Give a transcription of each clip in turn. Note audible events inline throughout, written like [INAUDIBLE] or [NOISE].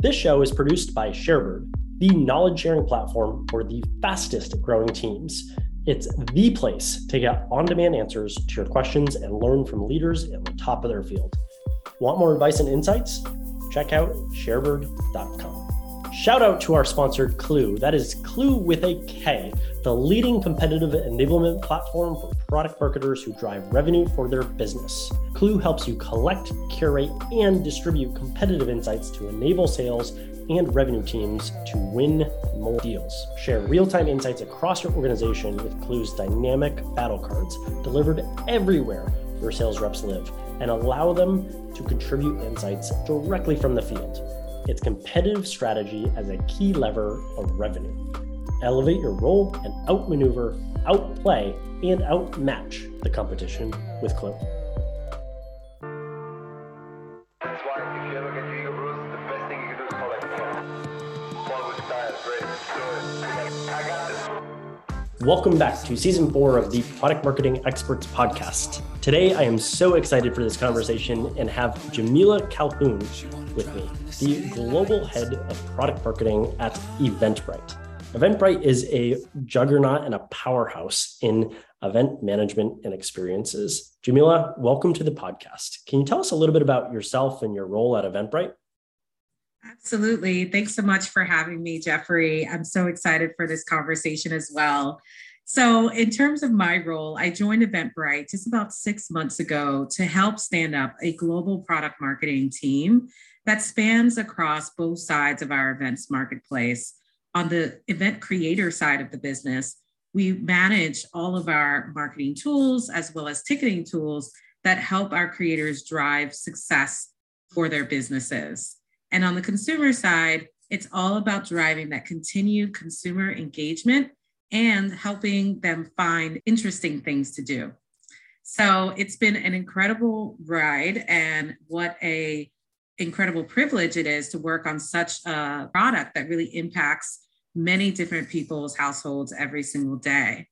This show is produced by Sharebird, the knowledge sharing platform for the fastest growing teams. It's the place to get on demand answers to your questions and learn from leaders at the top of their field. Want more advice and insights? Check out sharebird.com. Shout out to our sponsor, Klue. That is Klue with a K, the leading competitive enablement platform for product marketers who drive revenue for their business. Klue helps you collect, curate, and distribute competitive insights to enable sales and revenue teams to win more deals. Share real time insights across your organization with Klue's dynamic battle cards delivered everywhere your sales reps live and allow them to contribute insights directly from the field its competitive strategy as a key lever of revenue. Elevate your role and outmaneuver, outplay, and outmatch the competition with Klue. Welcome back to season four of the Product Marketing Experts Podcast. Today, I am so excited for this conversation and have Jameelah Calhoun with me, the global head of product marketing at Eventbrite. Eventbrite is a juggernaut and a powerhouse in event management and experiences. Jameelah, welcome to the podcast. Can you tell us a little bit about yourself and your role at Eventbrite? Absolutely. Thanks so much for having me, Jeffrey. I'm so excited for this conversation as well. So, in terms of my role, I joined Eventbrite just about six months ago to help stand up a global product marketing team that spans across both sides of our events marketplace. On the event creator side of the business, we manage all of our marketing tools as well as ticketing tools that help our creators drive success for their businesses. And on the consumer side, it's all about driving that continued consumer engagement and helping them find interesting things to do. So it's been an incredible ride and what a incredible privilege it is to work on such a product that really impacts many different people's households every single day.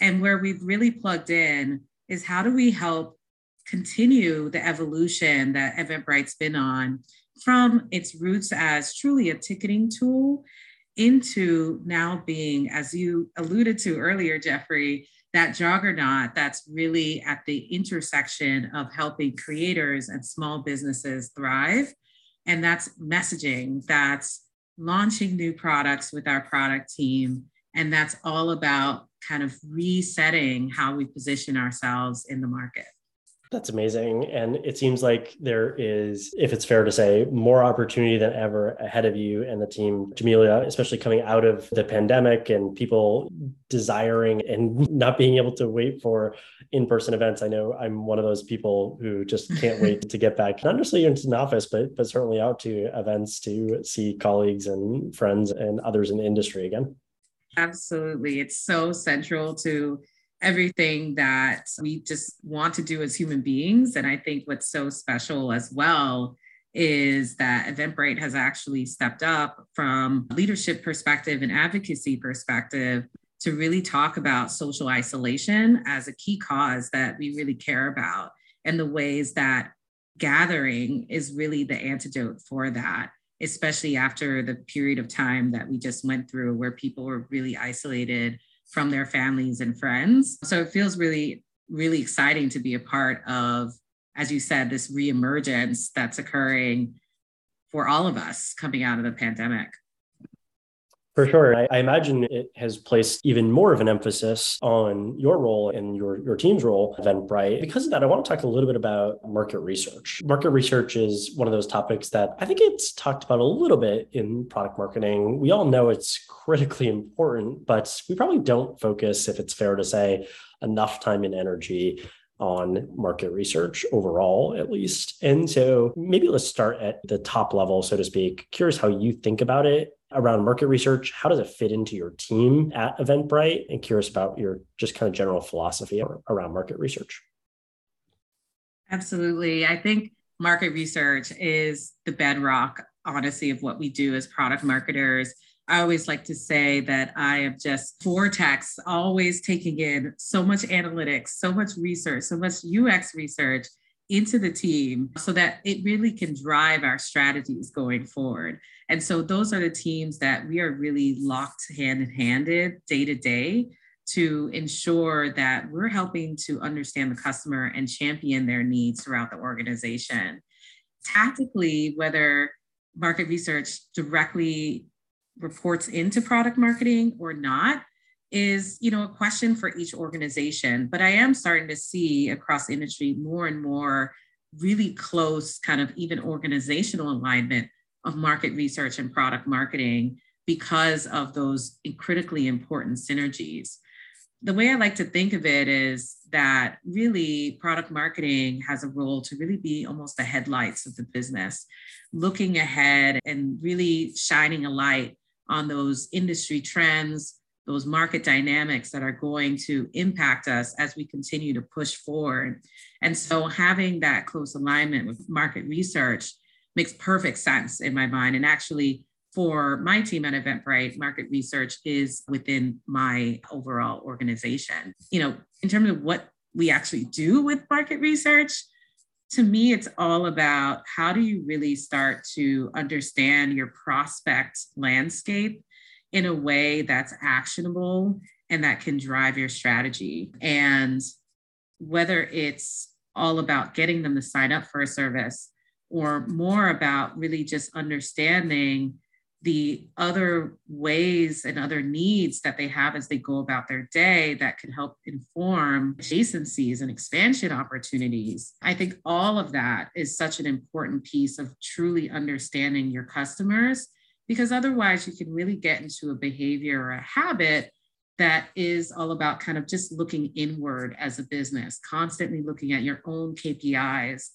And where we've really plugged in is how do we help continue the evolution that Eventbrite's been on from its roots as truly a ticketing tool into now being, as you alluded to earlier, Jeffrey, that juggernaut that's really at the intersection of helping creators and small businesses thrive. And that's messaging, that's launching new products with our product team. And that's all about kind of resetting how we position ourselves in the market. That's amazing. And it seems like there is, if it's fair to say, more opportunity than ever ahead of you and the team, Jameelah, especially coming out of the pandemic and people desiring and not being able to wait for in person events. I know I'm one of those people who just can't wait [LAUGHS] to get back, not necessarily into an office, but, but certainly out to events to see colleagues and friends and others in the industry again. Absolutely. It's so central to everything that we just want to do as human beings. And I think what's so special as well is that Eventbrite has actually stepped up from leadership perspective and advocacy perspective to really talk about social isolation as a key cause that we really care about and the ways that gathering is really the antidote for that especially after the period of time that we just went through where people were really isolated from their families and friends. So it feels really, really exciting to be a part of, as you said, this reemergence that's occurring for all of us coming out of the pandemic. For sure. I, I, imagine it has placed even more of an emphasis on your role and your, your team's role Eventbrite. Because of that, I want to talk a little bit about market research. Market research is one of those topics that I think it's talked about a little bit in product marketing. We all know it's [LAUGHS] critically important, but we probably don't focus, if it's fair to say, enough time and energy on market research overall, at least. And so maybe let's start at the top level, so to speak. Curious how you think about it around market research. How does it fit into your team at Eventbrite? And curious about your just kind of general philosophy around market research. Absolutely. I think market research is the bedrock, honestly, of what we do as product marketers. I always like to say that I am just vortex, always taking in so much analytics, so much research, so much UX research into the team so that it really can drive our strategies going forward. And so those are the teams that we are really locked hand in handed day to day to ensure that we're helping to understand the customer and champion their needs throughout the organization. Tactically, whether market research directly reports into product marketing or not is you know a question for each organization but i am starting to see across industry more and more really close kind of even organizational alignment of market research and product marketing because of those critically important synergies. The way I like to think of it is that really product marketing has a role to really be almost the headlights of the business, looking ahead and really shining a light on those industry trends, those market dynamics that are going to impact us as we continue to push forward. And so having that close alignment with market research makes perfect sense in my mind and actually for my team at Eventbrite, market research is within my overall organization. You know, in terms of what we actually do with market research, to me, it's all about how do you really start to understand your prospect landscape in a way that's actionable and that can drive your strategy. And whether it's all about getting them to sign up for a service or more about really just understanding the other ways and other needs that they have as they go about their day that could help inform adjacencies and expansion opportunities. I think all of that is such an important piece of truly understanding your customers because otherwise you can really get into a behavior or a habit that is all about kind of just looking inward as a business, constantly looking at your own KPIs.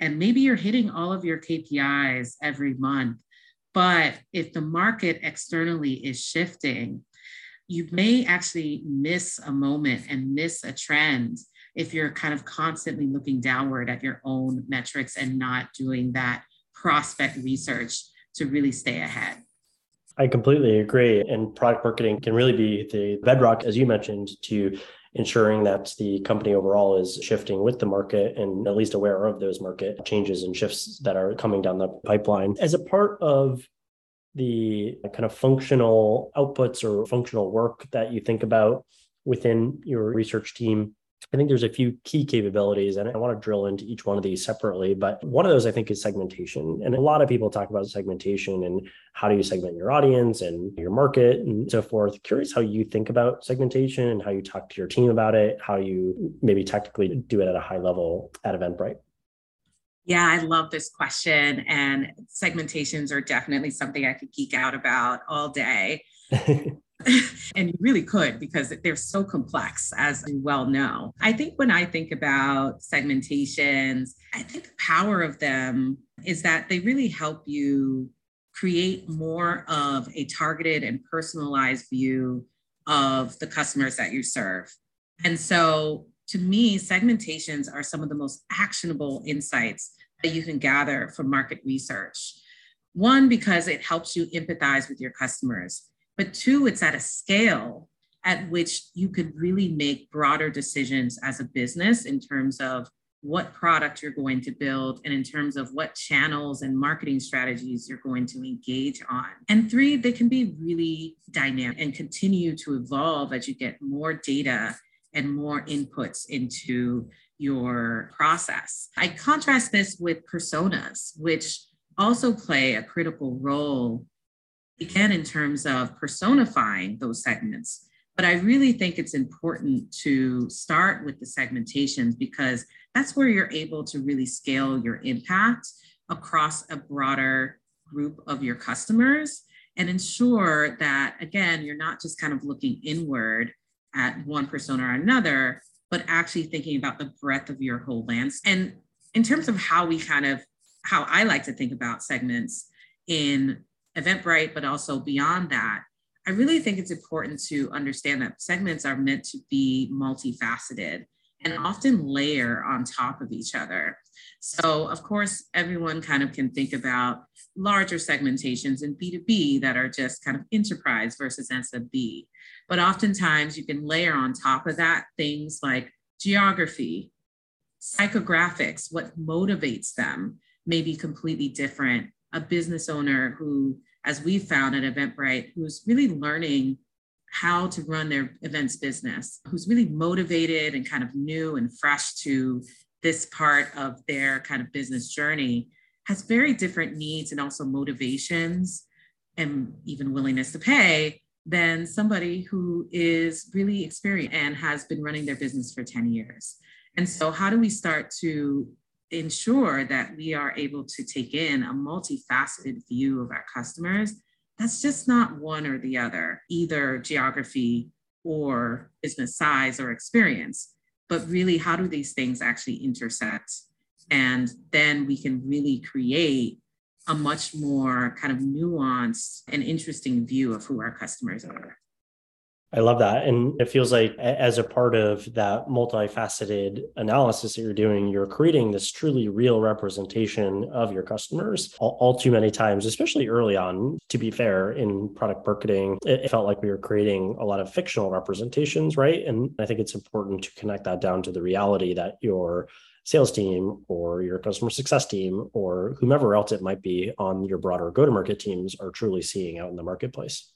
And maybe you're hitting all of your KPIs every month but if the market externally is shifting, you may actually miss a moment and miss a trend if you're kind of constantly looking downward at your own metrics and not doing that prospect research to really stay ahead. I completely agree. And product marketing can really be the bedrock, as you mentioned, to ensuring that the company overall is shifting with the market and at least aware of those market changes and shifts that are coming down the pipeline. As a part of the kind of functional outputs or functional work that you think about within your research team, I think there's a few key capabilities, and I want to drill into each one of these separately. But one of those I think is segmentation. And a lot of people talk about segmentation and how do you segment your audience and your market and so forth. Curious how you think about segmentation and how you talk to your team about it, how you maybe technically do it at a high level at Eventbrite. Yeah, I love this question. And segmentations are definitely something I could geek out about all day. [LAUGHS] [LAUGHS] and you really could because they're so complex, as you well know. I think when I think about segmentations, I think the power of them is that they really help you create more of a targeted and personalized view of the customers that you serve. And so to me, segmentations are some of the most actionable insights that you can gather from market research. One, because it helps you empathize with your customers, but two, it's at a scale at which you could really make broader decisions as a business in terms of what product you're going to build and in terms of what channels and marketing strategies you're going to engage on. And three, they can be really dynamic and continue to evolve as you get more data and more inputs into your process. I contrast this with personas, which also play a critical role, again, in terms of personifying those segments. But I really think it's important to start with the segmentations because that's where you're able to really scale your impact across a broader group of your customers and ensure that, again, you're not just kind of looking inward at one persona or another, but actually thinking about the breadth of your whole landscape. And in terms of how we kind of, how I like to think about segments in Eventbrite, but also beyond that, I really think it's important to understand that segments are meant to be multifaceted and often layer on top of each other. So, of course, everyone kind of can think about larger segmentations in B2B that are just kind of enterprise versus SMB. But oftentimes you can layer on top of that things like geography, Psychographics, what motivates them, may be completely different. A business owner who, as we found at Eventbrite, who's really learning how to run their events business, who's really motivated and kind of new and fresh to this part of their kind of business journey, has very different needs and also motivations and even willingness to pay than somebody who is really experienced and has been running their business for 10 years. And so, how do we start to ensure that we are able to take in a multifaceted view of our customers? That's just not one or the other, either geography or business size or experience, but really, how do these things actually intersect? And then we can really create a much more kind of nuanced and interesting view of who our customers are. I love that. And it feels like as a part of that multifaceted analysis that you're doing, you're creating this truly real representation of your customers all, all, too many times, especially early on. To be fair, in product marketing, it felt like we were creating a lot of fictional representations, right? And I think it's important to connect that down to the reality that your sales team or your customer success team or whomever else it might be on your broader go to market teams are truly seeing out in the marketplace.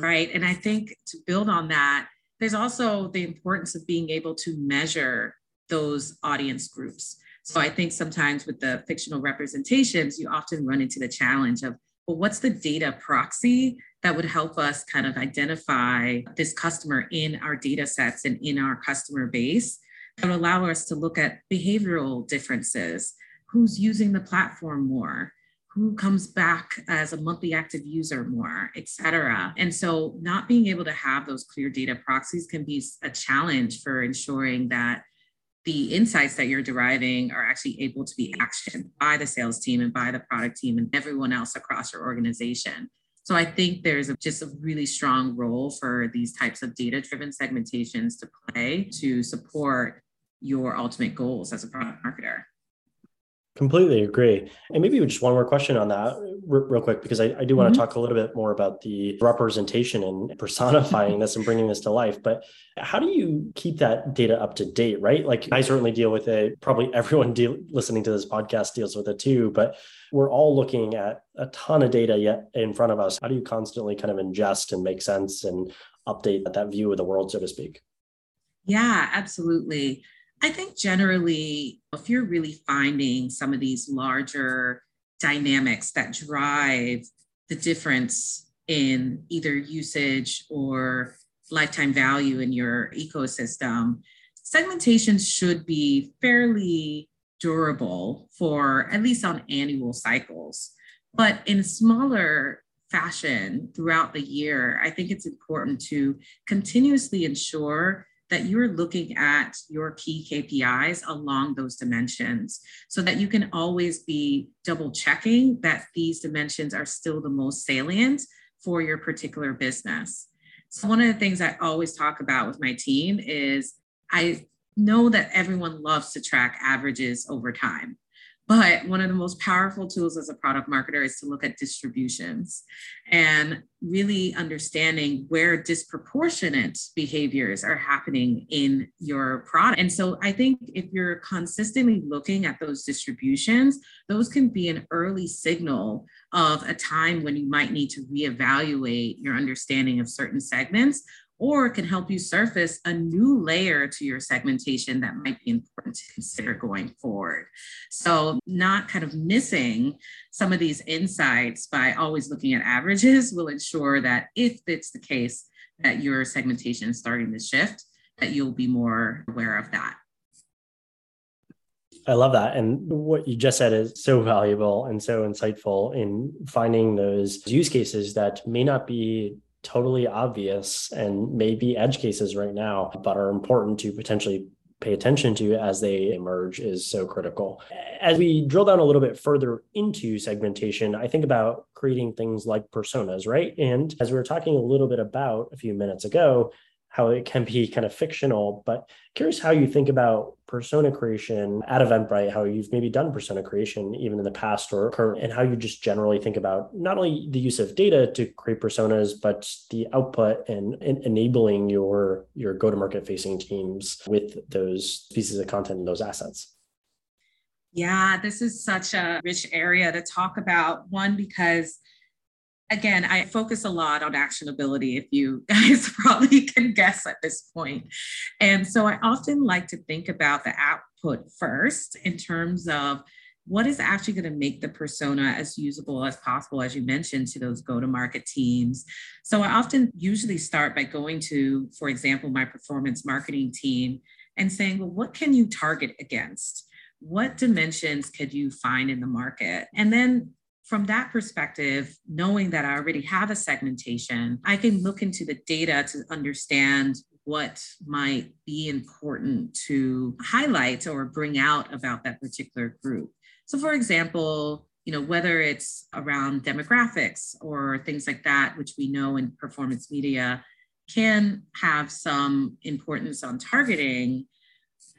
Right. And I think to build on that, there's also the importance of being able to measure those audience groups. So I think sometimes with the fictional representations, you often run into the challenge of, well, what's the data proxy that would help us kind of identify this customer in our data sets and in our customer base that would allow us to look at behavioral differences, who's using the platform more, who comes back as a monthly active user more, et cetera. And so not being able to have those clear data proxies can be a challenge for ensuring that the insights that you're deriving are actually able to be actioned by the sales team and by the product team and everyone else across your organization. So I think there's a, just a really strong role for these types of data driven segmentations to play to support your ultimate goals as a product marketer. Completely agree. And maybe just one more question on that, real quick, because I, I do want mm-hmm. to talk a little bit more about the representation and personifying this and bringing this to life. But how do you keep that data up to date, right? Like I certainly deal with it. Probably everyone deal, listening to this podcast deals with it too. But we're all looking at a ton of data yet in front of us. How do you constantly kind of ingest and make sense and update that view of the world, so to speak? Yeah, absolutely. I think generally, if you're really finding some of these larger dynamics that drive the difference in either usage or lifetime value in your ecosystem, segmentation should be fairly durable for at least on annual cycles. But in smaller fashion throughout the year, I think it's important to continuously ensure that you're looking at your key KPIs along those dimensions so that you can always be double checking that these dimensions are still the most salient for your particular business. So, one of the things I always talk about with my team is I know that everyone loves to track averages over time. But one of the most powerful tools as a product marketer is to look at distributions and really understanding where disproportionate behaviors are happening in your product. And so I think if you're consistently looking at those distributions, those can be an early signal of a time when you might need to reevaluate your understanding of certain segments or can help you surface a new layer to your segmentation that might be important to consider going forward. So, not kind of missing some of these insights by always looking at averages will ensure that if it's the case that your segmentation is starting to shift, that you'll be more aware of that. I love that. And what you just said is so valuable and so insightful in finding those use cases that may not be totally obvious and maybe edge cases right now, but are important to potentially pay attention to as they emerge is so critical. As we drill down a little bit further into segmentation, I think about creating things like personas, right? And as we were talking a little bit about a few minutes ago, how it can be kind of fictional, but curious how you think about persona creation at Eventbrite, how you've maybe done persona creation even in the past or current, and how you just generally think about not only the use of data to create personas, but the output and, and enabling your your go-to-market facing teams with those pieces of content and those assets. Yeah, this is such a rich area to talk about. One, because again, I focus a lot on actionability, if you [LAUGHS] guys probably can guess at this point. And so I often like to think about the output first in terms of what is actually going to make the persona as usable as possible, as you mentioned, to those go to market teams. So I often usually start by going to, for example, my performance marketing team and saying, well, what can you target against? What dimensions could you find in the market? And then from that perspective, knowing that I already have a segmentation, I can look into the data to understand what might be important to highlight or bring out about that particular group. So, for example, you know, whether it's around demographics or things like that, which we know in performance media can have some importance on targeting,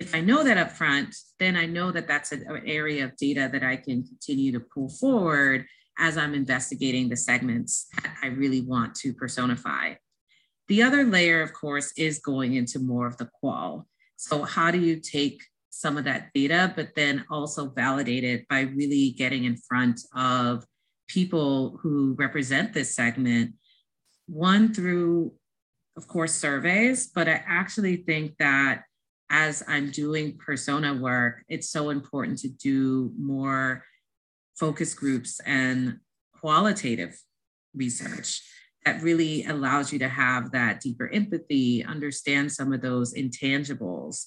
if I know that up front, then I know that that's an area of data that I can continue to pull forward as I'm investigating the segments that I really want to personify. The other layer, of course, is going into more of the qual. So, how do you take some of that data, but then also validate it by really getting in front of people who represent this segment? One, through, of course, surveys, but I actually think that as I'm doing persona work, it's so important to do more focus groups and qualitative research that really allows you to have that deeper empathy, understand some of those intangibles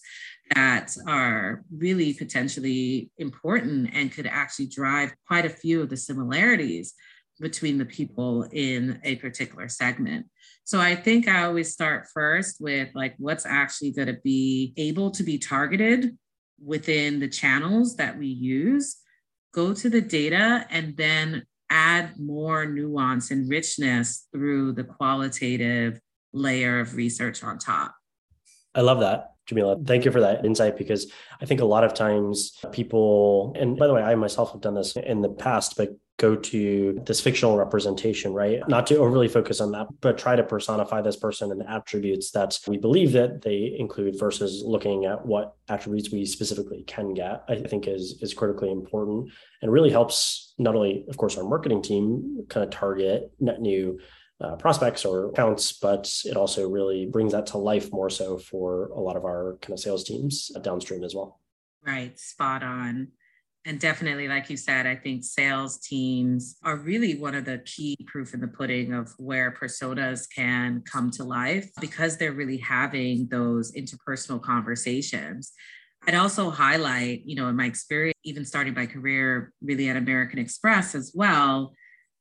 that are really potentially important and could actually drive quite a few of the similarities between the people in a particular segment. So I think I always start first with like what's actually going to be able to be targeted within the channels that we use, go to the data, and then add more nuance and richness through the qualitative layer of research on top. I love that. Jameelah, thank you for that insight because I think a lot of times people, and by the way, I myself have done this in the past, but go to this fictional representation, right? Not to overly focus on that, but try to personify this person and the attributes that we believe that they include versus looking at what attributes we specifically can get, I think is, is critically important and really helps not only, of course, our marketing team kind of target net new uh, prospects or accounts, but it also really brings that to life more so for a lot of our kind of sales teams downstream as well. Right, spot on. And definitely, like you said, I think sales teams are really one of the key proof in the pudding of where personas can come to life because they're really having those interpersonal conversations. I'd also highlight, you know, in my experience, even starting my career really at American Express as well,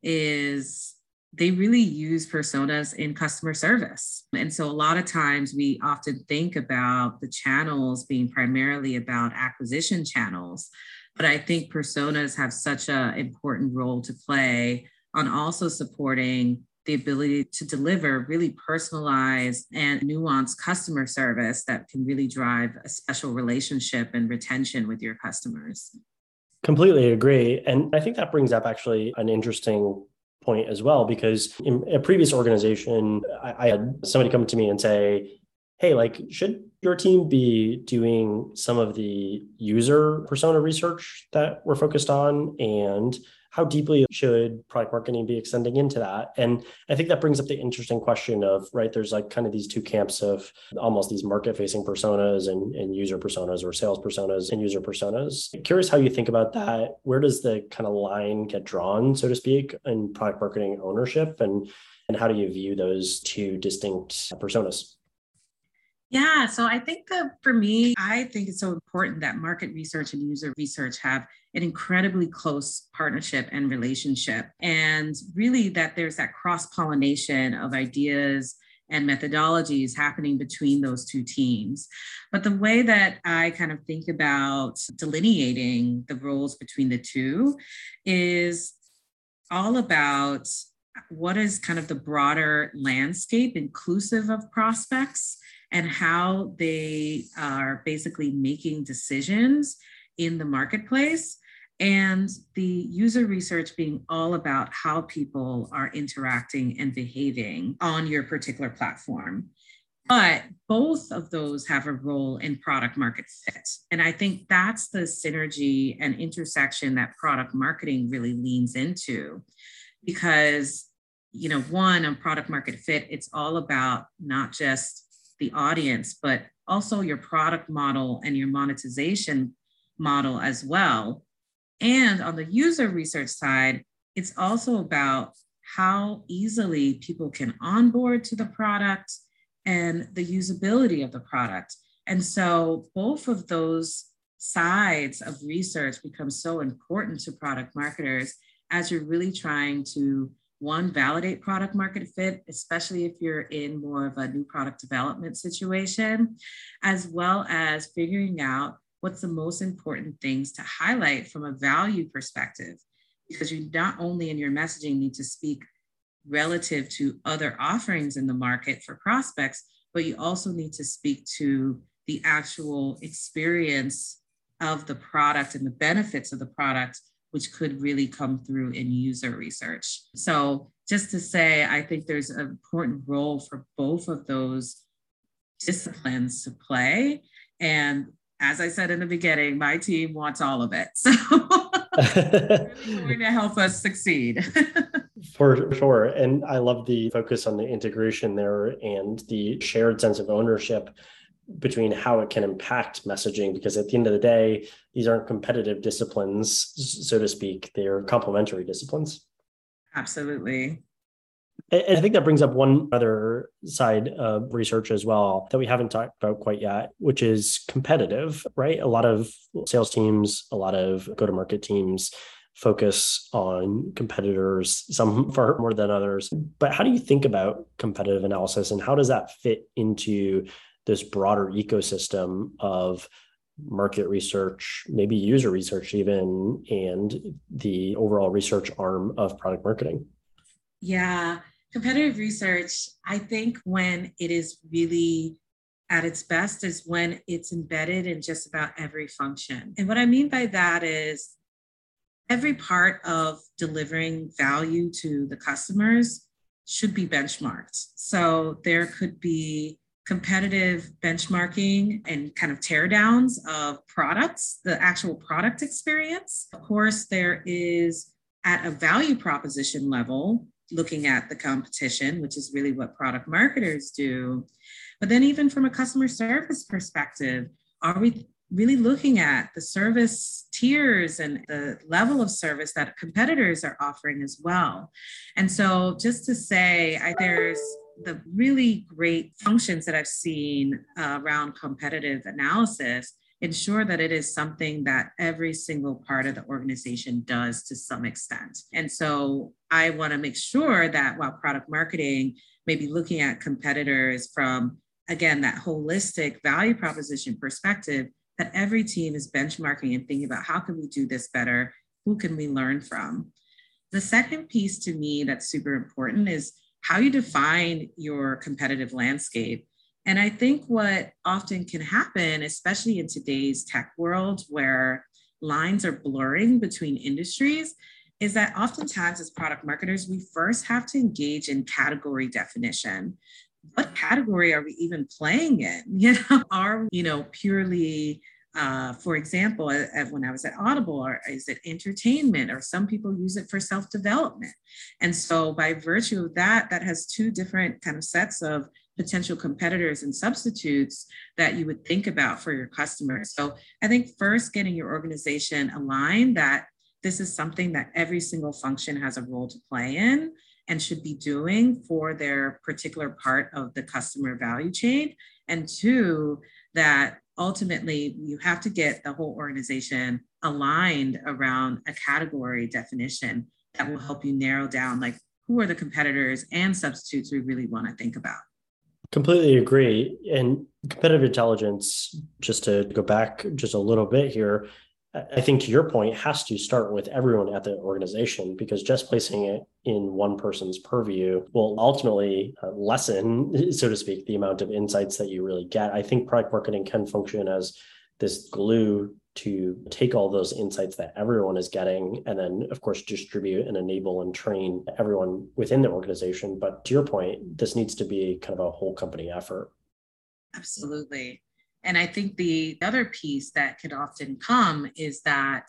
is they really use personas in customer service. And so a lot of times we often think about the channels being primarily about acquisition channels. But I think personas have such an important role to play on also supporting the ability to deliver really personalized and nuanced customer service that can really drive a special relationship and retention with your customers. Completely agree. And I think that brings up actually an interesting point as well, because in a previous organization, I, had somebody come to me and say, hey, like, should your team be doing some of the user persona research that we're focused on? And how deeply should product marketing be extending into that? And I think that brings up the interesting question of, right, there's like kind of these two camps of almost these market facing personas and, and user personas or sales personas and user personas. Curious how you think about that. Where does the kind of line get drawn, so to speak, in product marketing ownership? And, and how do you view those two distinct personas? Yeah, so I think that for me, I think it's so important that market research and user research have an incredibly close partnership and relationship. And really, that there's that cross pollination of ideas and methodologies happening between those two teams. But the way that I kind of think about delineating the roles between the two is all about what is kind of the broader landscape inclusive of prospects and how they are basically making decisions in the marketplace and the user research being all about how people are interacting and behaving on your particular platform. But both of those have a role in product market fit. And I think that's the synergy and intersection that product marketing really leans into because, you know, one on product market fit, it's all about not just the audience, but also your product model and your monetization model as well. And on the user research side, it's also about how easily people can onboard to the product and the usability of the product. And so both of those sides of research become so important to product marketers as you're really trying to one validate product market fit especially if you're in more of a new product development situation as well as figuring out what's the most important things to highlight from a value perspective. Because you not only in your messaging need to speak relative to other offerings in the market for prospects, but you also need to speak to the actual experience of the product and the benefits of the product, which could really come through in user research. So, just to say, I think there's an important role for both of those disciplines to play. And as I said in the beginning, my team wants all of it. So, [LAUGHS] really going to help us succeed. [LAUGHS] For sure. And I love the focus on the integration there and the shared sense of ownership between how it can impact messaging because at the end of the day these aren't competitive disciplines so to speak they're complementary disciplines absolutely and I think that brings up one other side of research as well that we haven't talked about quite yet, which is competitive, right? A lot of sales teams, a lot of go to market teams focus on competitors, some far more than others. But how do you think about competitive analysis and how does that fit into this broader ecosystem of market research, maybe user research, even, and the overall research arm of product marketing? Yeah, competitive research, I think when it is really at its best is when it's embedded in just about every function. And what I mean by that is every part of delivering value to the customers should be benchmarked. So there could be competitive benchmarking and kind of teardowns of products, the actual product experience. Of course, there is at a value proposition level, looking at the competition, which is really what product marketers do. But then, even from a customer service perspective, are we really looking at the service tiers and the level of service that competitors are offering as well? And so, just to say, I, there's the really great functions that I've seen uh, around competitive analysis ensure that it is something that every single part of the organization does to some extent. And so I want to make sure that while product marketing may be looking at competitors from, again, that holistic value proposition perspective, that every team is benchmarking and thinking about how can we do this better? Who can we learn from? The second piece to me that's super important is how you define your competitive landscape and I think what often can happen, especially in today's tech world where lines are blurring between industries, is that oftentimes as product marketers, we first have to engage in category definition. What category are we even playing in? [LAUGHS] You know, are you know purely uh, for example, when I was at Audible, or is it entertainment, or some people use it for self development? And so, by virtue of that, that has two different kind of sets of potential competitors and substitutes that you would think about for your customers. So I think first getting your organization aligned that this is something that every single function has a role to play in and should be doing for their particular part of the customer value chain. And two, that ultimately you have to get the whole organization aligned around a category definition that will help you narrow down like who are the competitors and substitutes we really want to think about. Completely agree. And competitive intelligence, just to go back just a little bit here, I think to your point, has to start with everyone at the organization because just placing it in one person's purview will ultimately uh, lessen, [LAUGHS] so to speak, the amount of insights that you really get. I think product marketing can function as this glue to take all those insights that everyone is getting and then of course distribute and enable and train everyone within the organization. But to your point this needs to be kind of a whole company effort. Absolutely and i think the other piece that can often come is that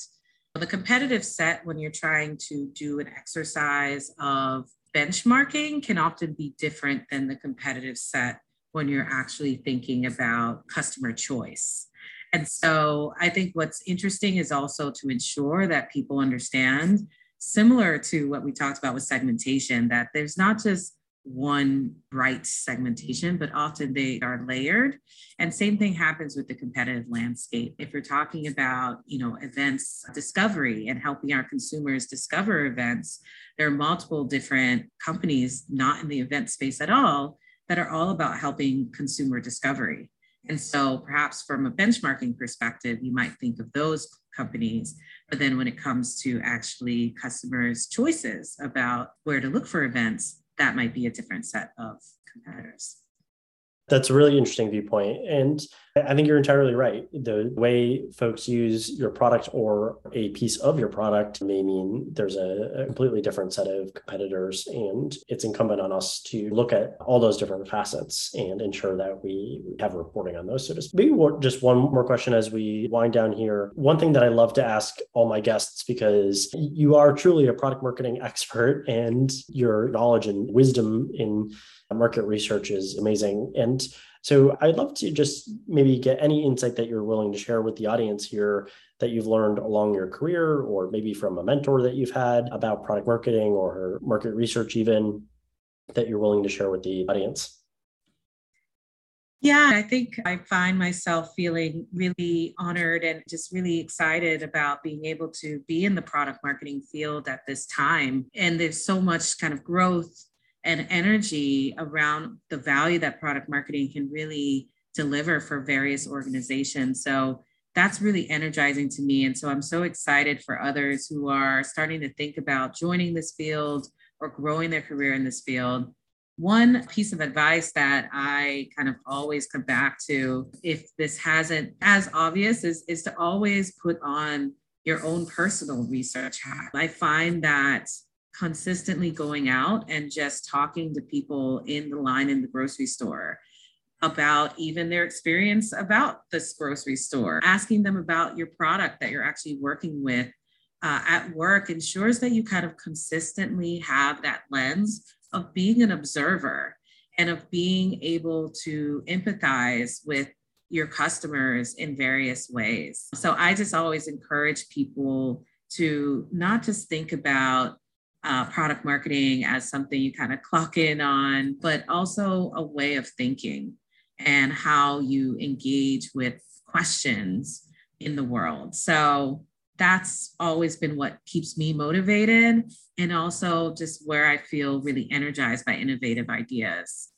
the competitive set when you're trying to do an exercise of benchmarking can often be different than the competitive set when you're actually thinking about customer choice. And so I think what's interesting is also to ensure that people understand, similar to what we talked about with segmentation, that there's not just one right segmentation, but often they are layered. And same thing happens with the competitive landscape. If you're talking about, you know, events discovery and helping our consumers discover events, there are multiple different companies not in the event space at all that are all about helping consumer discovery. And so perhaps from a benchmarking perspective, you might think of those companies. But then when it comes to actually customers' choices about where to look for events, that might be a different set of competitors. That's a really interesting viewpoint. And I think you're entirely right. The way folks use your product or a piece of your product may mean there's a, a, completely different set of competitors. And it's incumbent on us to look at all those different facets and ensure that we have reporting on those. So just maybe just one more question as we wind down here. One thing that I love to ask all my guests, because you are truly a product marketing expert and your knowledge and wisdom in market research is amazing. And so I'd love to just maybe get any insight that you're willing to share with the audience here that you've learned along your career, or maybe from a mentor that you've had about product marketing or market research, even that you're willing to share with the audience. Yeah, I think I find myself feeling really honored and just really excited about being able to be in the product marketing field at this time. And there's so much kind of growth and energy around the value that product marketing can really deliver for various organizations. So that's really energizing to me. And so I'm so excited for others who are starting to think about joining this field or growing their career in this field. One piece of advice that I kind of always come back to, if this hasn't as obvious, is, is to always put on your own personal research hat. I find that consistently going out and just talking to people in the line in the grocery store about even their experience about this grocery store, asking them about your product that you're actually working with uh, at work ensures that you kind of consistently have that lens of being an observer and of being able to empathize with your customers in various ways. So I just always encourage people to not just think about uh, product marketing as something you kind of clock in on, but also a way of thinking and how you engage with questions in the world. So that's always been what keeps me motivated and also just where I feel really energized by innovative ideas.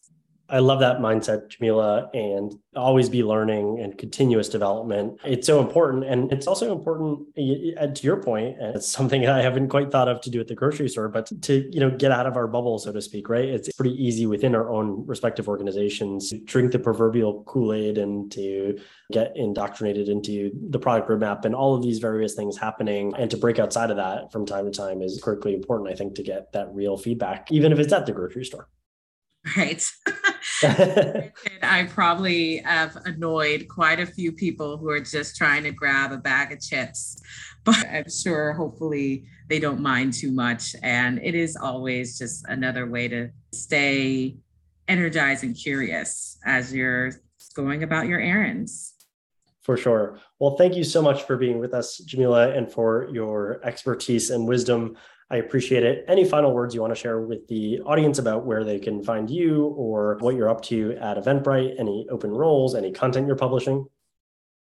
I love that mindset, Jameelah, and always be learning and continuous development. It's so important. And it's also important uh, to your point, and it's something [LAUGHS] I haven't quite thought of to do at the grocery store, but to, you know, get out of our bubble, so to speak, right? It's pretty easy within our own respective organizations to drink the proverbial Kool-Aid and to get indoctrinated into the product roadmap and all of these various things happening. And to break outside of that from time to time is critically important, I think, to get that real feedback, even if it's at the grocery store. Right. [LAUGHS] [LAUGHS] [LAUGHS] I probably have annoyed quite a few people who are just trying to grab a bag of chips, but I'm sure hopefully they don't mind too much. And it is always just another way to stay energized and curious as you're going about your errands. For sure. Well, thank you so much for being with us, Jameelah, and for your expertise and wisdom I appreciate it. Any final words you want to share with the audience about where they can find you or what you're up to at Eventbrite, any open roles, any content you're publishing?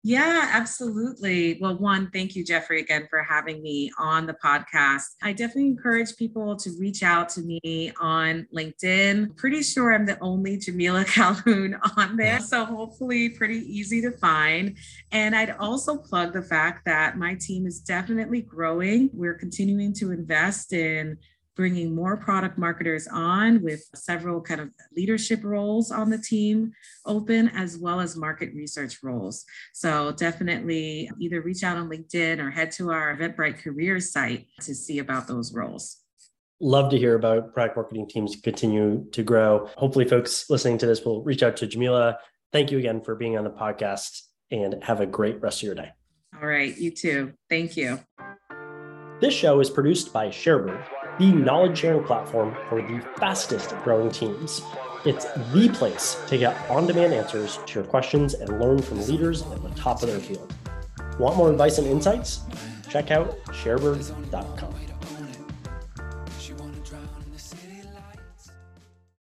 Yeah, absolutely. Well, one, thank you, Jeffrey, again for having me on the podcast. I definitely encourage people to reach out to me on LinkedIn. Pretty sure I'm the only Jameelah [LAUGHS] Calhoun on there. So hopefully, pretty easy to find. And I'd also plug the fact that my team is definitely growing. We're continuing to invest in bringing more product marketers on with several kind of leadership roles on the team open, as well as market research roles. So definitely either reach out on LinkedIn or head to our Eventbrite careers site to see about those roles. Love to hear about product marketing teams continue to grow. Hopefully, folks listening to this will reach out to Jameelah. Thank you again for being on the podcast and have a great rest of your day. All right, you too. Thank you. This show is produced by Sharebird the knowledge sharing platform for the fastest growing teams. It's the place to get on demand answers to your questions and learn from leaders at the top of their field. Want more advice and insights? Check out sharebird.com.